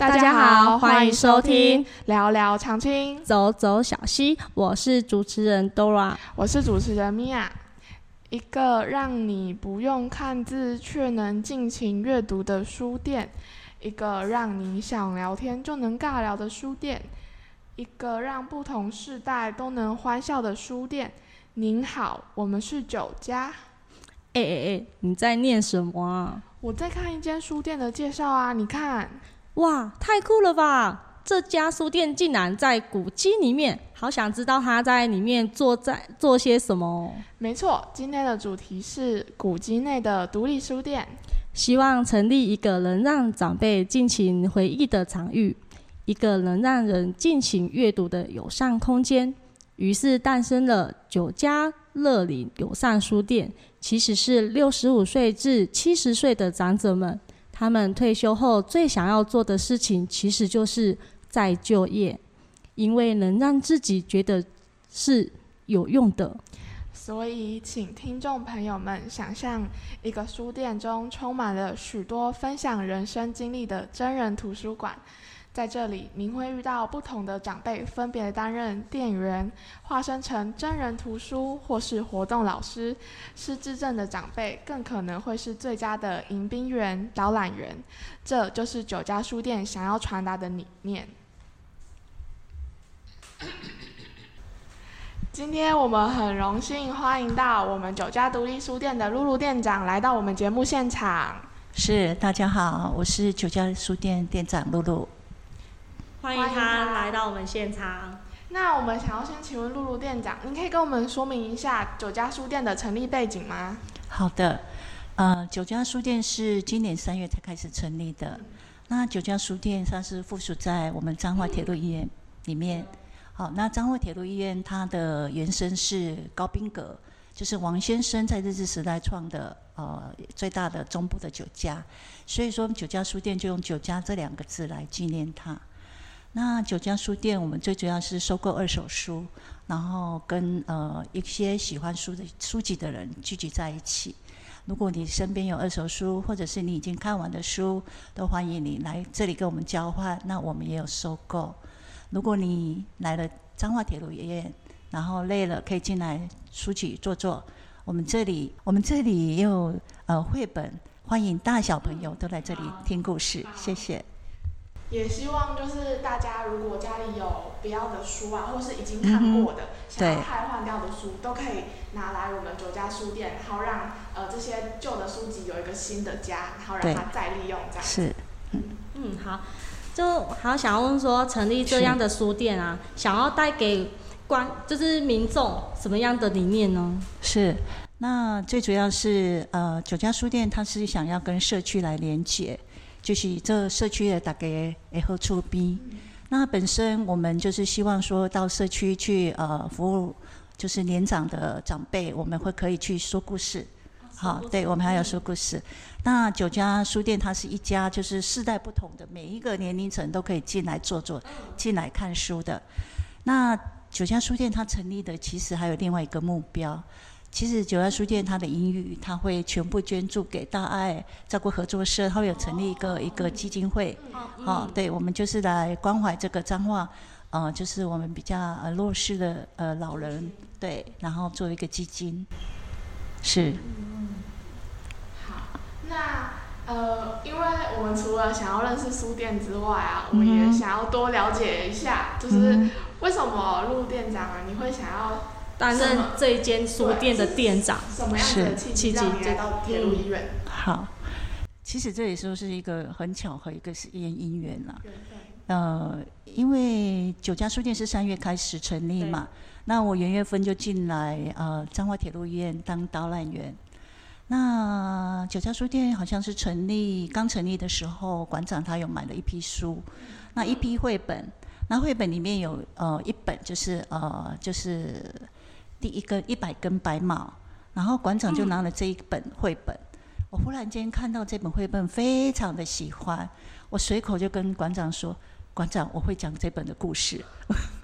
大家好，欢迎收听聊聊长青，走走小溪。我是主持人 Dora，我是主持人 Mia。一个让你不用看字却能尽情阅读的书店，一个让你想聊天就能尬聊的书店，一个让不同世代都能欢笑的书店。您好，我们是酒家。哎哎哎，你在念什么啊？我在看一间书店的介绍啊，你看。哇，太酷了吧！这家书店竟然在古迹里面，好想知道他在里面做在做些什么。没错，今天的主题是古迹内的独立书店，希望成立一个能让长辈尽情回忆的场域，一个能让人尽情阅读的友善空间。于是诞生了九家乐林友善书店，其实是六十五岁至七十岁的长者们。他们退休后最想要做的事情，其实就是再就业，因为能让自己觉得是有用的。所以，请听众朋友们想象一个书店中充满了许多分享人生经历的真人图书馆。在这里，您会遇到不同的长辈，分别担任店员、化身成真人图书或是活动老师。失智症的长辈更可能会是最佳的迎宾员、导览员。这就是九家书店想要传达的理念。今天我们很荣幸欢迎到我们九家独立书店的露露店长来到我们节目现场。是，大家好，我是九家书店店长露露。欢迎他来到我们现场。那我们想要先请问露露店长，您可以跟我们说明一下九家书店的成立背景吗？好的，呃，九家书店是今年三月才开始成立的。那九家书店它是附属在我们彰化铁路医院里面。好，那彰化铁路医院它的原生是高宾阁，就是王先生在日治时代创的呃最大的中部的酒家，所以说九家书店就用九家这两个字来纪念它。那九家书店，我们最主要是收购二手书，然后跟呃一些喜欢书的书籍的人聚集在一起。如果你身边有二手书，或者是你已经看完的书，都欢迎你来这里跟我们交换。那我们也有收购。如果你来了彰化铁路医院，然后累了可以进来书局坐坐。我们这里我们这里也有呃绘本，欢迎大小朋友都来这里听故事。谢谢。也希望就是大家如果家里有不要的书啊，或是已经看过的，想要汰换掉的书，都可以拿来我们九家书店，然后让呃这些旧的书籍有一个新的家，然后让它再利用这样。是，嗯嗯好，就好想要问说，成立这样的书店啊，想要带给观就是民众什么样的理念呢？是，那最主要是呃九家书店，它是想要跟社区来连接。就是这社区的大家会好处边，那本身我们就是希望说到社区去呃服务，就是年长的长辈，我们会可以去说故事。好，对我们还要说故事。那九家书店它是一家就是世代不同的，每一个年龄层都可以进来坐坐，进来看书的。那九家书店它成立的其实还有另外一个目标。其实九爱书店它的英语，它会全部捐助给大爱照顾合作社，它会有成立一个一个基金会。哦，对，我们就是来关怀这个脏话，呃，就是我们比较呃弱势的呃老人，对，然后做一个基金。是。好，那呃，因为我们除了想要认识书店之外啊，我们也想要多了解一下，就是为什么陆店长啊，你会想要？担任这一间书店的店长，什么样的契机来到铁路医院？好，其实这也说是一个很巧合，一个是因因缘啦。呃，因为九家书店是三月开始成立嘛，那我元月份就进来呃彰化铁路医院当导览员。那九家书店好像是成立刚成立的时候，馆长他有买了一批书，那一批绘本，那绘本里面有呃一本就是呃就是。第一根一百根白毛，然后馆长就拿了这一本绘本。我忽然间看到这本绘本，非常的喜欢。我随口就跟馆长说：“馆长，我会讲这本的故事。”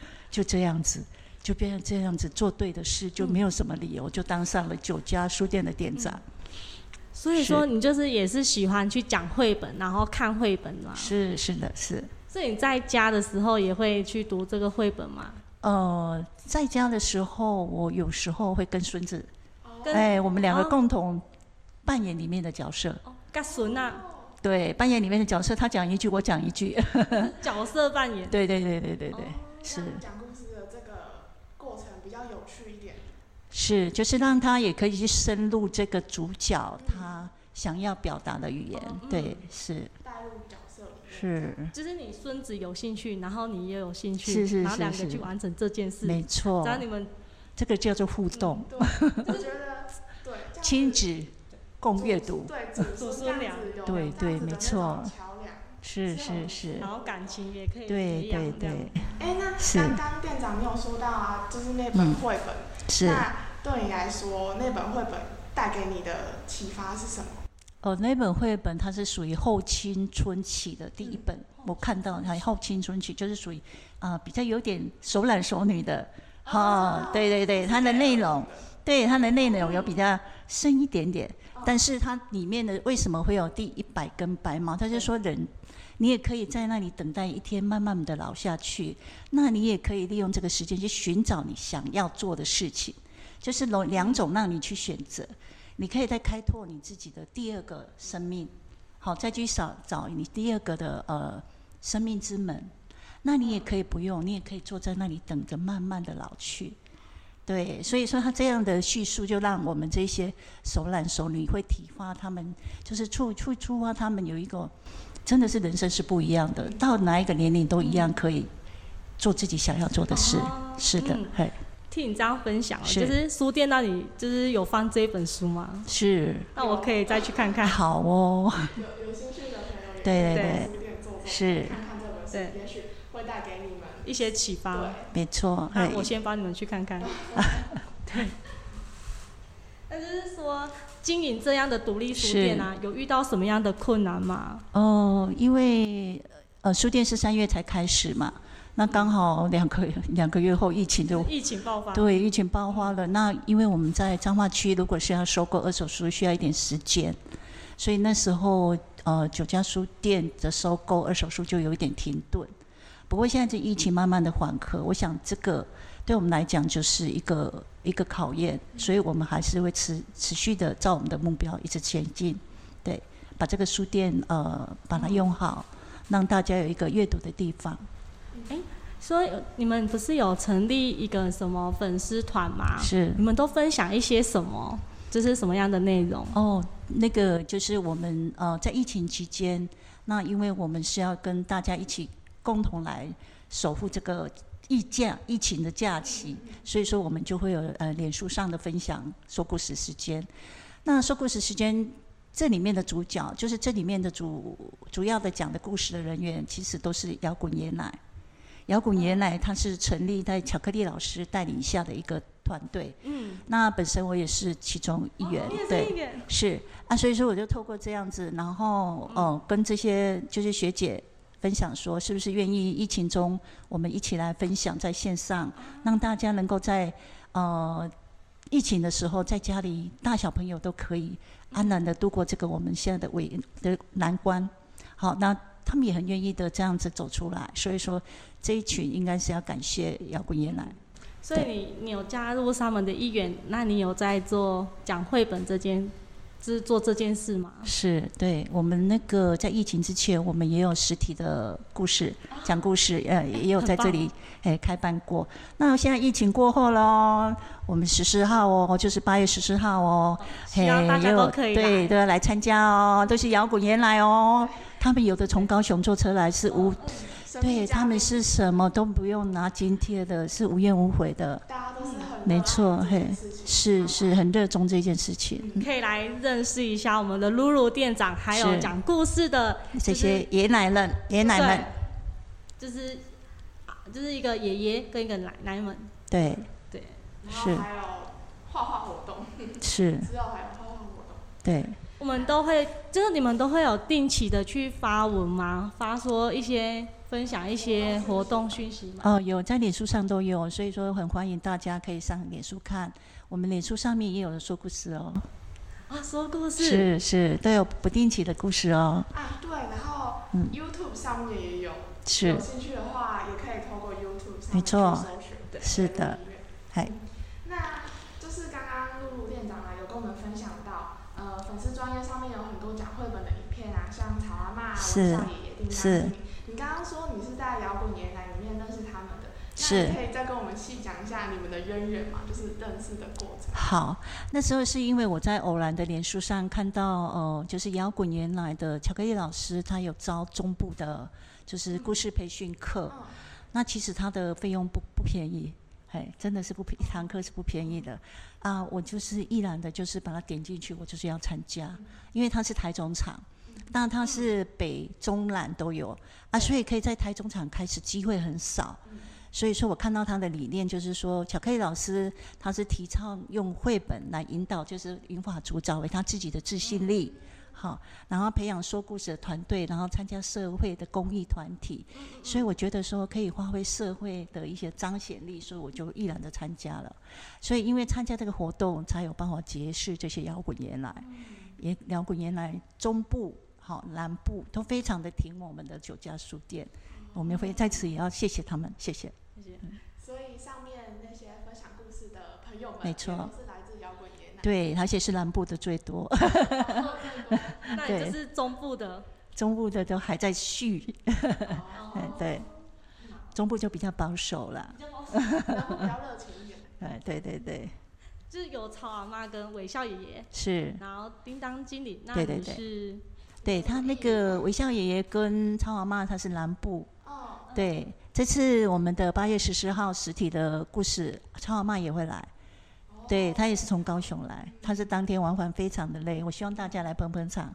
就这样子，就变成这样子，做对的事就没有什么理由，就当上了九家书店的店长。所以说你就是也是喜欢去讲绘本，然后看绘本嘛。是是的是。所以你在家的时候也会去读这个绘本吗？呃，在家的时候，我有时候会跟孙子，哎，我们两个共同扮演里面的角色。跟孙啊？对，扮演里面的角色，他讲一句，我讲一句。角色扮演。对对对对对对，是。讲故事的这个过程比较有趣一点。是，就是让他也可以去深入这个主角他想要表达的语言。对，是。是，就是你孙子有兴趣，然后你也有兴趣，是是是，然后两个去完成这件事，没错。然后你们这个叫做互动，就觉得对，亲子共阅读，对，祖孙俩，对对，没错，是是是，然后感情也可以对对对。哎，那刚刚店长你有说到啊，就是那本绘本，是。那对你来说，那本绘本带给你的启发是什么？哦，那本绘本它是属于后青春期的第一本，我看到它后青春期就是属于啊比较有点熟男熟女的，哈，对对对，它的内容，对它的内容有比较深一点点，但是它里面的为什么会有第一百根白毛？它就说人，你也可以在那里等待一天，慢慢的老下去，那你也可以利用这个时间去寻找你想要做的事情，就是两两种让你去选择。你可以再开拓你自己的第二个生命，好，再去找找你第二个的呃生命之门。那你也可以不用，你也可以坐在那里等着，慢慢的老去。对，所以说他这样的叙述，就让我们这些熟男熟女会体发他们，就是触触触发他们有一个，真的是人生是不一样的，到哪一个年龄都一样可以做自己想要做的事。是的，嘿。听你这样分享，就是书店那里就是有放这本书吗？是。那我可以再去看看。好哦。有有兴趣的朋友，对对对，是看看这本书，也许会带给你们一些启发。没错。那我先帮你们去看看。对。那就是说，经营这样的独立书店啊，有遇到什么样的困难吗？哦，因为呃，书店是三月才开始嘛。那刚好两个 两个月后，疫情就疫情爆发，对，疫情爆发了。那因为我们在彰化区，如果是要收购二手书，需要一点时间，所以那时候呃九家书店的收购二手书就有一点停顿。不过现在这疫情慢慢的缓和，我想这个对我们来讲就是一个一个考验，所以我们还是会持持续的照我们的目标一直前进，对，把这个书店呃把它用好，让大家有一个阅读的地方。哎，所以你们不是有成立一个什么粉丝团吗？是，你们都分享一些什么？这是什么样的内容？哦，那个就是我们呃在疫情期间，那因为我们是要跟大家一起共同来守护这个疫假疫情的假期，所以说我们就会有呃脸书上的分享说故事时间。那说故事时间这里面的主角，就是这里面的主主要的讲的故事的人员，其实都是摇滚爷奶。摇滚原来它是成立在巧克力老师带领下的一个团队，嗯，那本身我也是其中一员，对，是。啊，所以说我就透过这样子，然后哦，跟这些就是学姐分享说，是不是愿意疫情中我们一起来分享在线上，让大家能够在呃疫情的时候在家里大小朋友都可以安然的度过这个我们现在的危的难关，好，那他们也很愿意的这样子走出来，所以说。这一群应该是要感谢摇滚爷来，所以你你有加入他们的一员，那你有在做讲绘本这件，是做这件事吗？是，对我们那个在疫情之前，我们也有实体的故事讲故事，呃，也有在这里 诶开办过。那现在疫情过后喽，我们十四号哦，就是八月十四号哦，希望，大家都可以对都要来参加哦，都是摇滚爷来哦，他们有的从高雄坐车来是无。对他们是什么都不用拿津贴的，是无怨无悔的。大家都是很没错，嘿，是是很热衷这件事情。可以来认识一下我们的露露店长，还有讲故事的这些爷奶们、爷奶们，就是就是一个爷爷跟一个奶奶们。对对，是还有画画活动，是之后还有画画活动，对。我们都会，就是你们都会有定期的去发文吗？发说一些。分享一些活动讯息吗？哦，有在脸书上都有，所以说很欢迎大家可以上脸书看。我们脸书上面也有人说故事哦。啊，说故事是是都有不定期的故事哦。啊，对，然后嗯 YouTube 上面也有，是有兴趣的话也可以通过 YouTube 上面没错是的，音乐嗨，那就是刚刚露露店长啊，有跟我们分享到，呃，粉丝专业上面有很多讲绘本的影片啊，像曹阿嬷、是是。你刚刚说你是在摇滚爷爷奶里面认识他们的，那是你可以再跟我们细讲一下你们的渊源嘛，就是认识的过程。好，那时候是因为我在偶然的脸书上看到，呃，就是摇滚原来的巧克力老师，他有招中部的，就是故事培训课。嗯，那其实他的费用不不便宜，哎，真的是不便，一堂课是不便宜的啊。我就是毅然的，就是把它点进去，我就是要参加，因为他是台中场，那他是北中南都有啊，所以可以在台中场开始机会很少。所以说我看到他的理念就是说，巧克力老师他是提倡用绘本来引导，就是引法主找为他自己的自信力，好，然后培养说故事的团队，然后参加社会的公益团体，所以我觉得说可以发挥社会的一些彰显力，所以我就毅然的参加了。所以因为参加这个活动，才有办法结识这些摇滚原来，也摇滚原来中部好南部都非常的挺我们的酒家书店，我们会在此也要谢谢他们，谢谢。谢谢。所以上面那些分享故事的朋友们，没错。是来自摇滚爷爷奶。对，而且是南部的最多，那对你就是中部的，中部的都还在续，哦。嗯，对，中部就比较保守了，然后比较热情一点。哎，对对对，就是有曹阿妈跟微笑爷爷，是，然后叮当经理，那你对对对。是对他那个微笑爷爷跟超阿妈他是南部，哦，对，这次我们的八月十四号实体的故事，超阿妈也会来。对他也是从高雄来，他是当天往返非常的累，我希望大家来捧捧场。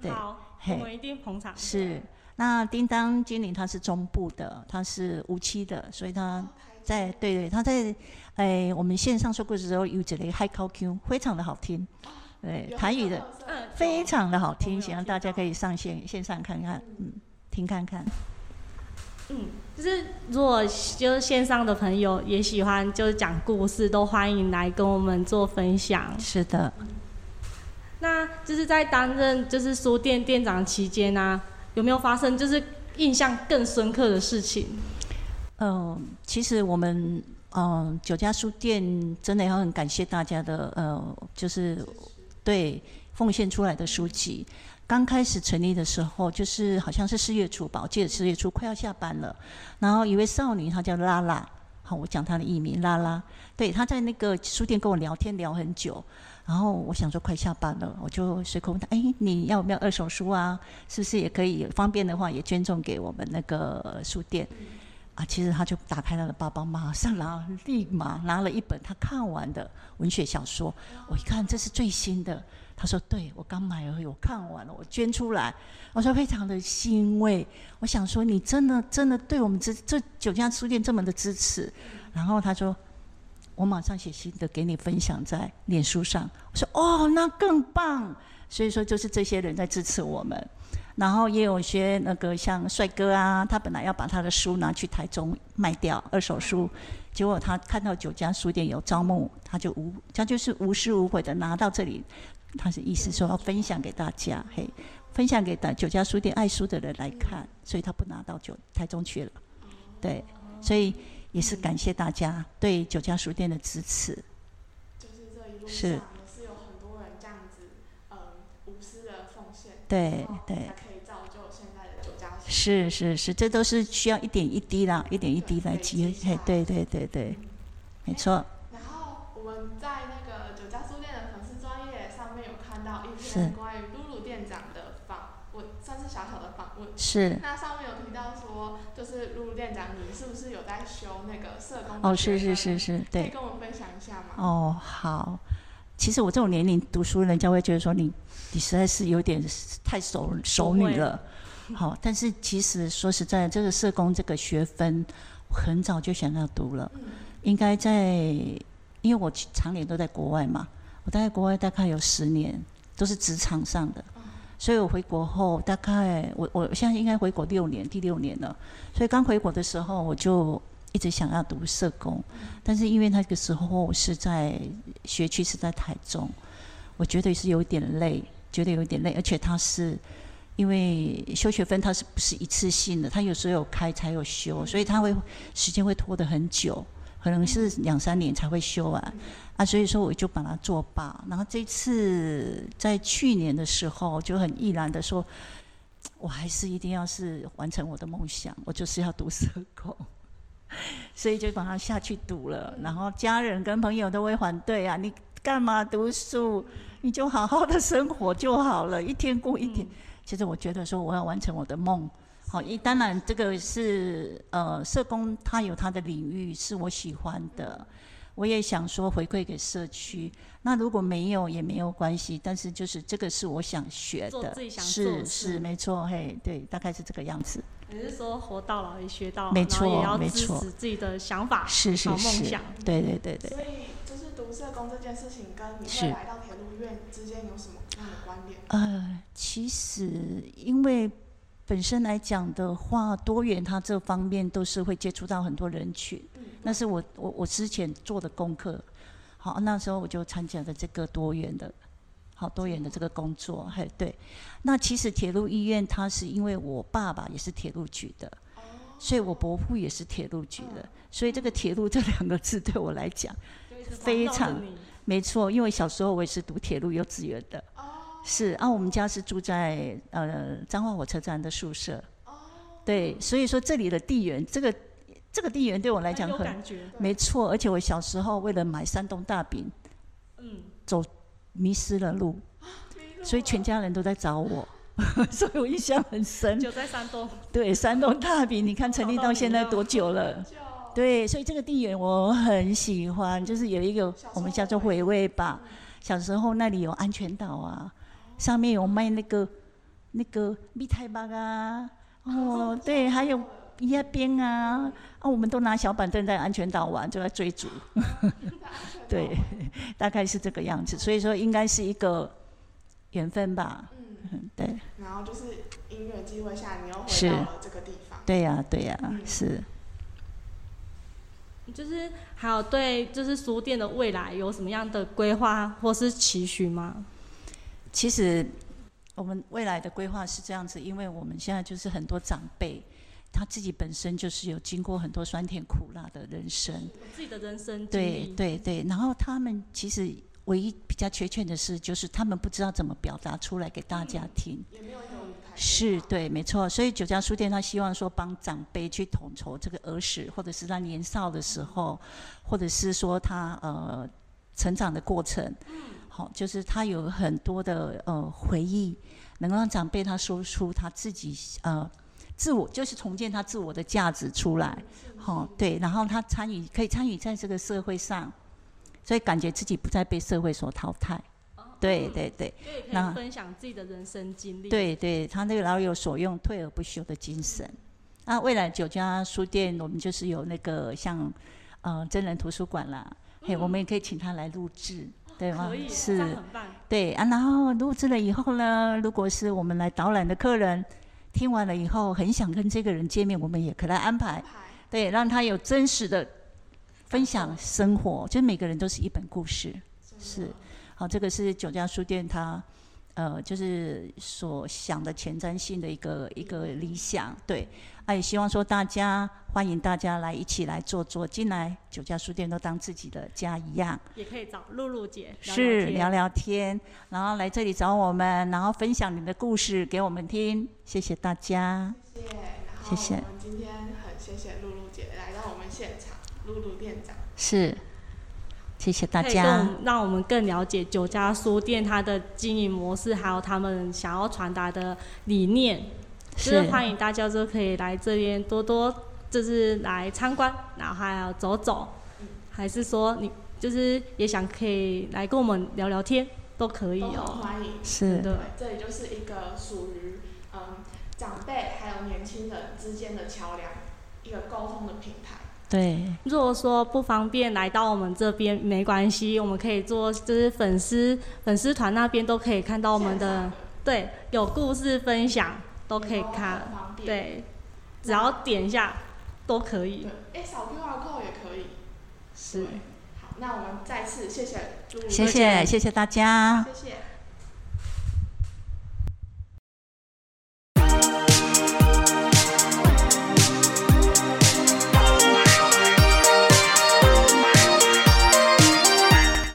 对好，我们一定捧场。是，那叮当精灵他是中部的，他是无期的，所以他在对对他在哎、我们线上说故事的时候有这个 High Call Q 非常的好听，对有台语的嗯，非常的好听，有希望大家可以上线线上看看，嗯，听看看。嗯，就是如果就是线上的朋友也喜欢就是讲故事，都欢迎来跟我们做分享。是的，那就是在担任就是书店店长期间呢、有没有发生就是印象更深刻的事情？嗯，其实我们嗯九家书店真的要很感谢大家的呃，就是对奉献出来的书籍。刚开始成立的时候，就是好像是四月初吧，我记得四月初快要下班了，然后一位少女，她叫拉拉，好，我讲她的艺名拉拉，对，她在那个书店跟我聊天聊很久，然后我想说快下班了，我就随口问他，哎，你要不要二手书啊？是不是也可以方便的话也捐赠给我们那个书店？啊，其实他就打开他的包包，马上拿，立马拿了一本他看完的文学小说。我一看，这是最新的。他说：“对，我刚买而已，我看完了，我捐出来。”我说非常的欣慰。我想说，你真的真的对我们这这九家书店这么的支持。然后他说：“我马上写新的给你分享在脸书上。”我说：“哦，那更棒。”所以说，就是这些人在支持我们。然后也有些那个像帅哥啊，他本来要把他的书拿去台中卖掉二手书，结果他看到九家书店有招募，他就无他就是无私无悔的拿到这里，他是意思说要分享给大家，嘿，分享给大九家书店爱书的人来看，所以他不拿到九台中去了，对，所以也是感谢大家对九家书店的支持，就是这一路是。上也是有很多人这样子，嗯，无私的奉献，对对。才可以造就现在的九家书是是是，这都是需要一点一滴啦，一点一滴来积，累，对对对对，没错。然后我们在那个九家书店的粉丝专业上面有看到一篇关于露露店长的访问，算是小小的访问。是。那上面就是露露店长，你是不是有在修那个社工？哦，是是是，是，可以对。跟我们分享一下吗？哦，好。其实我这种年龄读书，人家会觉得说你你实在是有点太熟熟女了。好，但是其实说实在，这个社工这个学分，我很早就想要读了。嗯应该在，因为我常年都在国外嘛，我待在国外大概有十年，都是职场上的，所以我回国后大概我我现在应该回国六年，第六年了。所以刚回国的时候，我就一直想要读社工，但是因为那个时候是在学区是在台中，我觉得是有点累，觉得有点累，而且它是因为修学分它是不是一次性的？它有时候有开才有修，所以它会时间会拖得很久，可能是两三年才会修完啊。所以说我就把它作罢。然后这次在去年的时候就很毅然的说，我还是一定要是完成我的梦想，我就是要读社工。所以就把它下去读了，然后家人跟朋友都会反对啊，你干嘛读书？你就好好的生活就好了，一天过一天。其实我觉得说我要完成我的梦，好，一当然这个是呃社工他有他的领域是我喜欢的，我也想说回馈给社区。那如果没有也没有关系，但是就是这个是我想学的，是是没错，嘿，对，大概是这个样子。你是说活到老也学到老，没错，也要支持自己的想法，是是是，对对对对。所以就是读社工这件事情跟你会来到铁路院之间有什么样的关联？呃，其实因为本身来讲的话，多元它这方面都是会接触到很多人群，那是我我我之前做的功课。好，那时候我就参加了这个多元的。好多元的这个工作，嘿，对。那其实铁路医院，它是因为我爸爸也是铁路局的，所以我伯父也是铁路局的，所以这个铁路这两个字对我来讲非常没错。因为小时候我也是读铁路幼稚园的，是啊，我们家是住在呃彰化火车站的宿舍，对，所以说这里的地缘，这个这个地缘对我来讲很没错。而且我小时候为了买山东大饼，嗯，走。迷失了路，所以全家人都在找我，所以我印象很深。就在山东。对，山东大饼，你看成立到现在多久了？对，所以这个地缘我很喜欢，就是有一个我们叫做回味吧。小时候那里有安全岛啊，上面有卖那个那个蜜太棒啊，哦，对，还有。一边啊，啊，我们都拿小板凳在安全岛玩，就在追逐。对，大概是这个样子。所以说，应该是一个缘分吧。嗯，对。然后就是音乐机会下，你又回到了这个地方。对呀，对呀，是。就是还有对，就是书店的未来有什么样的规划或是期许吗？其实我们未来的规划是这样子，因为我们现在就是很多长辈。他自己本身就是有经过很多酸甜苦辣的人生，自己的人生对对对。然后他们其实唯一比较缺欠的是，就是他们不知道怎么表达出来给大家听。也没有一个舞台。是对，没错。所以九家书店他希望说帮长辈去统筹这个儿时，或者是他年少的时候，或者是说他呃成长的过程。嗯。好，就是他有很多的呃回忆，能够让长辈他说出他自己呃。自我就是重建他自我的价值出来，好对，然后他参与可以参与在这个社会上，所以感觉自己不再被社会所淘汰。对对对，那分享自己的人生经历。对对，他那个老有所用、退而不休的精神。那未来九家书店，我们就是有那个像呃真人图书馆啦，嘿，我们也可以请他来录制，对吗？是，对啊，然后录制了以后呢，如果是我们来导览的客人。听完了以后，很想跟这个人见面，我们也可来安排，对，让他有真实的分享生活，就每个人都是一本故事，是，好，这个是九家书店他，呃，就是所想的前瞻性的一个一个理想，对。啊，也希望说大家欢迎大家来一起来坐坐，进来九家书店都当自己的家一样。也可以找露露姐是聊聊天，然后来这里找我们，然后分享你的故事给我们听。谢谢大家。谢谢。谢谢。我们今天很谢谢露露姐来到我们现场，露露店长。是。谢谢大家。让我们更了解九家书店它的经营模式，还有他们想要传达的理念。就是欢迎大家都可以来这边多多，就是来参观，然后还要走走，还是说你就是也想可以来跟我们聊聊天，都可以哦。欢迎，是对，这里就是一个属于嗯长辈还有年轻人之间的桥梁，一个沟通的平台。对，如果说不方便来到我们这边没关系，我们可以做就是粉丝粉丝团那边都可以看到我们的对有故事分享。都可以看，对，只要点一下都可以。哎，扫 QR code 也可以。是。好，那我们再次谢谢谢谢谢谢大家。谢谢。